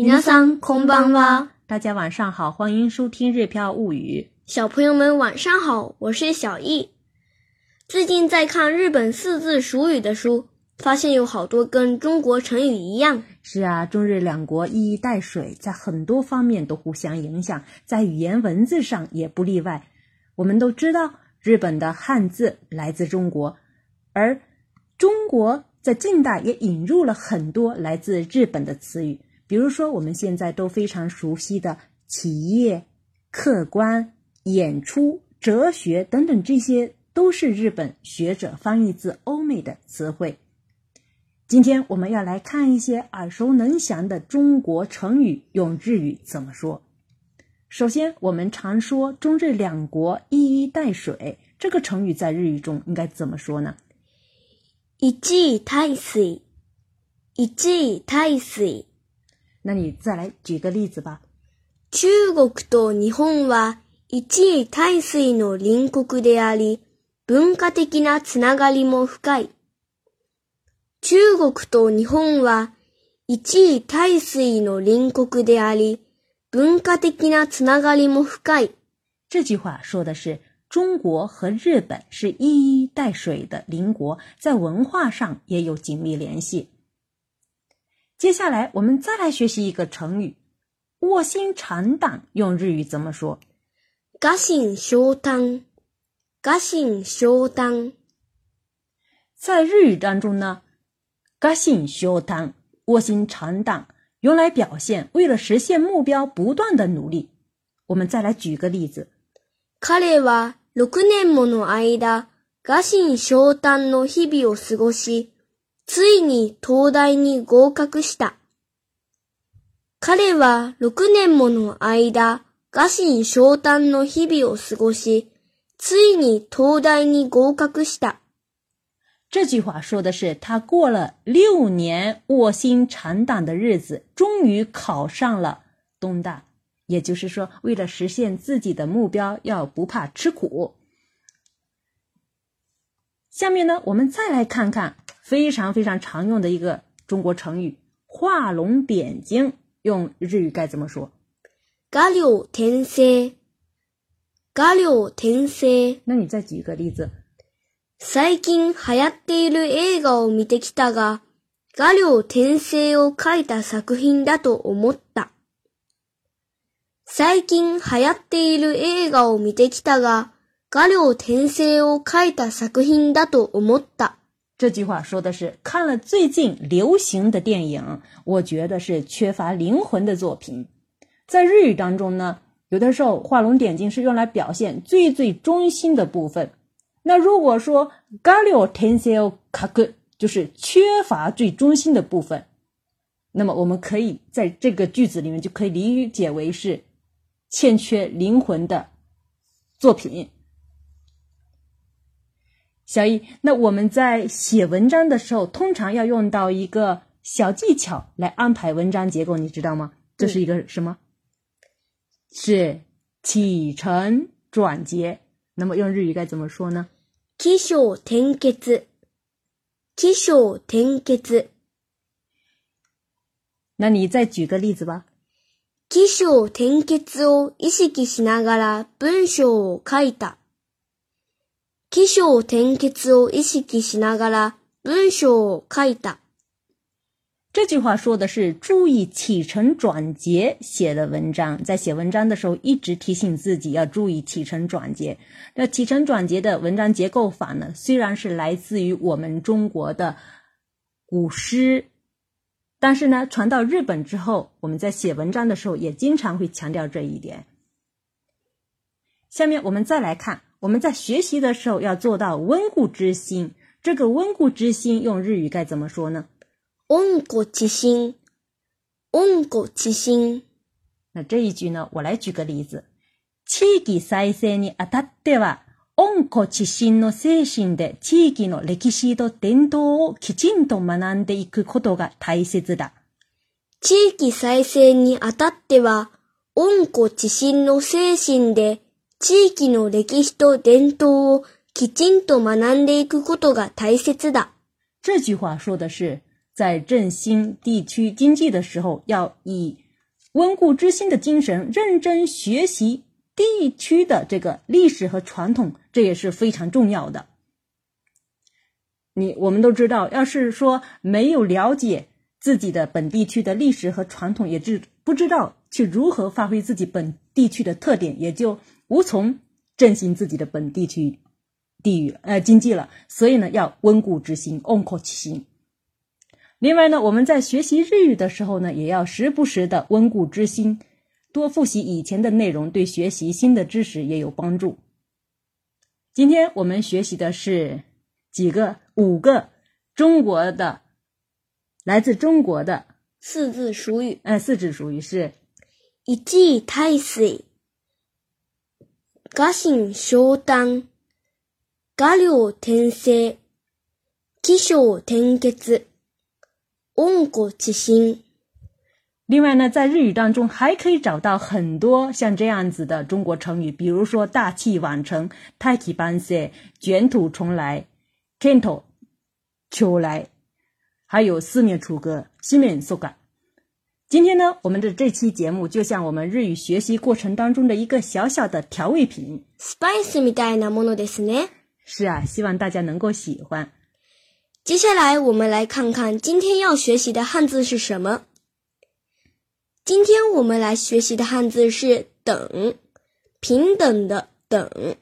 皆さんこんばんは。大家晚上好，欢迎收听《日飘物语》。小朋友们晚上好，我是小易。最近在看日本四字熟语的书，发现有好多跟中国成语一样。是啊，中日两国一衣带水，在很多方面都互相影响，在语言文字上也不例外。我们都知道，日本的汉字来自中国，而中国在近代也引入了很多来自日本的词语， 比如说，我们现在都非常熟悉的企业、客观、演出、哲学等等，这些都是日本学者翻译自欧美的词汇。今天我们要来看一些耳熟能详的中国成语，用日语怎么说？首先，我们常说“中日两国一衣带水”，这个成语在日语中应该怎么说呢？一衣带水，一衣带水。那你再来举个例子吧。中国と日本は一衣带水の隣国であり、文化的なつながりも深い。中国と日本は一衣带水の隣国であり、文化的なつながりも深い。这句话说的是中国和日本是一衣带水的邻国，在文化上也有紧密联系。 接下来我们再来学习一个成语“卧薪尝胆”，用日语怎么说？臥薪嘗胆，臥薪嘗胆。在日语当中呢，“臥薪嘗胆”卧薪尝胆。用来表现为了实现目标不断的努力。我们再来举个例子。彼は六年もの間、臥薪嘗胆の日々を過ごし、 ついに東大に合格した。彼は六年もの間、臥薪嘗胆の日々を過ごし、ついに東大に合格した。这句话说的是他过了六年卧薪尝胆的日子，终于考上了东大。也就是说，为了实现自己的目标，要不怕吃苦。下面呢，我们再来看看 非常非常常用的一个中国成语“画龙点睛”，用日语该怎么说？“画柳添色”，“画柳添色”。那你再举个例子。最近流行っている映画を見てきたが、画量転生を書いた作品だと思った。最近流行っている映画を見てきたが、画量転生を書いた作品だと思った。 这句话说的是看了最近流行的电影，我觉得是缺乏灵魂的作品。在日语当中呢，有的时候画龙点睛是用来表现最最中心的部分。那如果说 g a l i o t e n s a l kaku” 就是缺乏最中心的部分，那么我们可以在这个句子里面就可以理解为是欠缺灵魂的作品。小易，那我们在写文章的时候，通常要用到一个小技巧来安排文章结构，你知道吗？这是一个什么？是起承转结。那么用日语该怎么说呢？起承転結，起承転結。那你再举个例子吧。起承転結を意識しながら文章を書いた。 起承転結を意識しながら文章を書いた。这句话说的是注意起承转结写的文章，在写文章的时候一直提醒自己要注意起承转结。那起承转结的文章结构法呢，虽然是来自于我们中国的古诗，但是呢，传到日本之后，我们在写文章的时候也经常会强调这一点。下面我们再来看， 我们在学习的时候要做到温故知新。这个温故知新用日语该怎么说呢？温故知新，温故知新。那这一句呢？我来举个例子：地域再生にあたっては、温故知新の精神で地域の歴史と伝統をきちんと学んでいくことが大切だ。地域再生にあたっては、温故知新の精神で 地域の歴史と伝統をきちんと学んでいくことが大切だ。这句话说的是。在振兴地区经济的时候，要以 温故知新的精神，认真学习地区的这个历史和传统，这也是非常重要的。你我们都知道，要是说没有了解自己的本地区的历史和传统，也知不知道去如何发挥自己本地区的特点，也就 无从振兴自己的本地区地域呃经济了，所以呢要温故知新，温故知新。另外呢，我们在学习日语的时候呢，也要时不时的温故知新，多复习以前的内容，对学习新的知识也有帮助。今天我们学习的是几个五个中国的来自中国的四字熟语，嗯，四字熟语是一季太岁。画心烧炭，画料点睛，奇巧点穴，恩果齐心。另外呢，在日语当中还可以找到很多像这样子的中国成语，比如说“大器晚成”“太极般塞”、“卷土重来”“开头秋来”，还有“四面楚歌”“四面受夹”。今天呢，我们的这期节目就像我们日语学习过程当中的一个小小的调味品。spice みたいなものですね。是啊，希望大家能够喜欢。接下来，我们来看看今天要学习的汉字是什么。今天我们来学习的汉字是“等”，平等的“等”。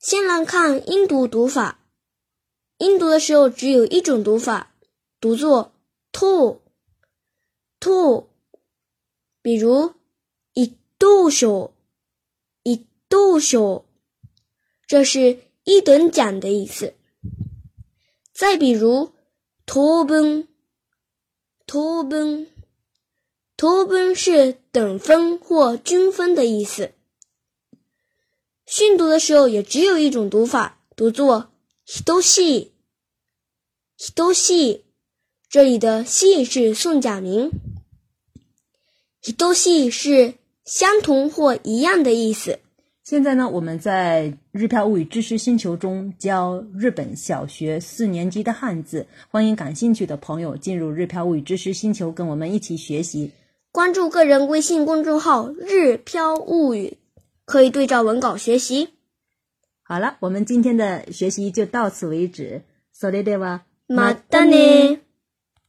先来看音读读法，音读的时候只有一种读法，读作“兔”，“ 兔”。比如“一度手”，“一度手”，这是一等奖的意思。再比如，托分，托分，托分是等分或均分的意思。训读的时候也只有一种读法，读作“ひとし”，“ひとし”。这里的“し”是宋假名，“ ひとし”是相同或一样的意思。现在呢，我们在日漂物语知识星球中教日本小学四年级的汉字，欢迎感兴趣的朋友进入日漂物语知识星球，跟我们一起学习。关注个人微信公众号“日漂物语”，可以对照文稿学习。好了，我们今天的学习就到此为止。それでは、またね。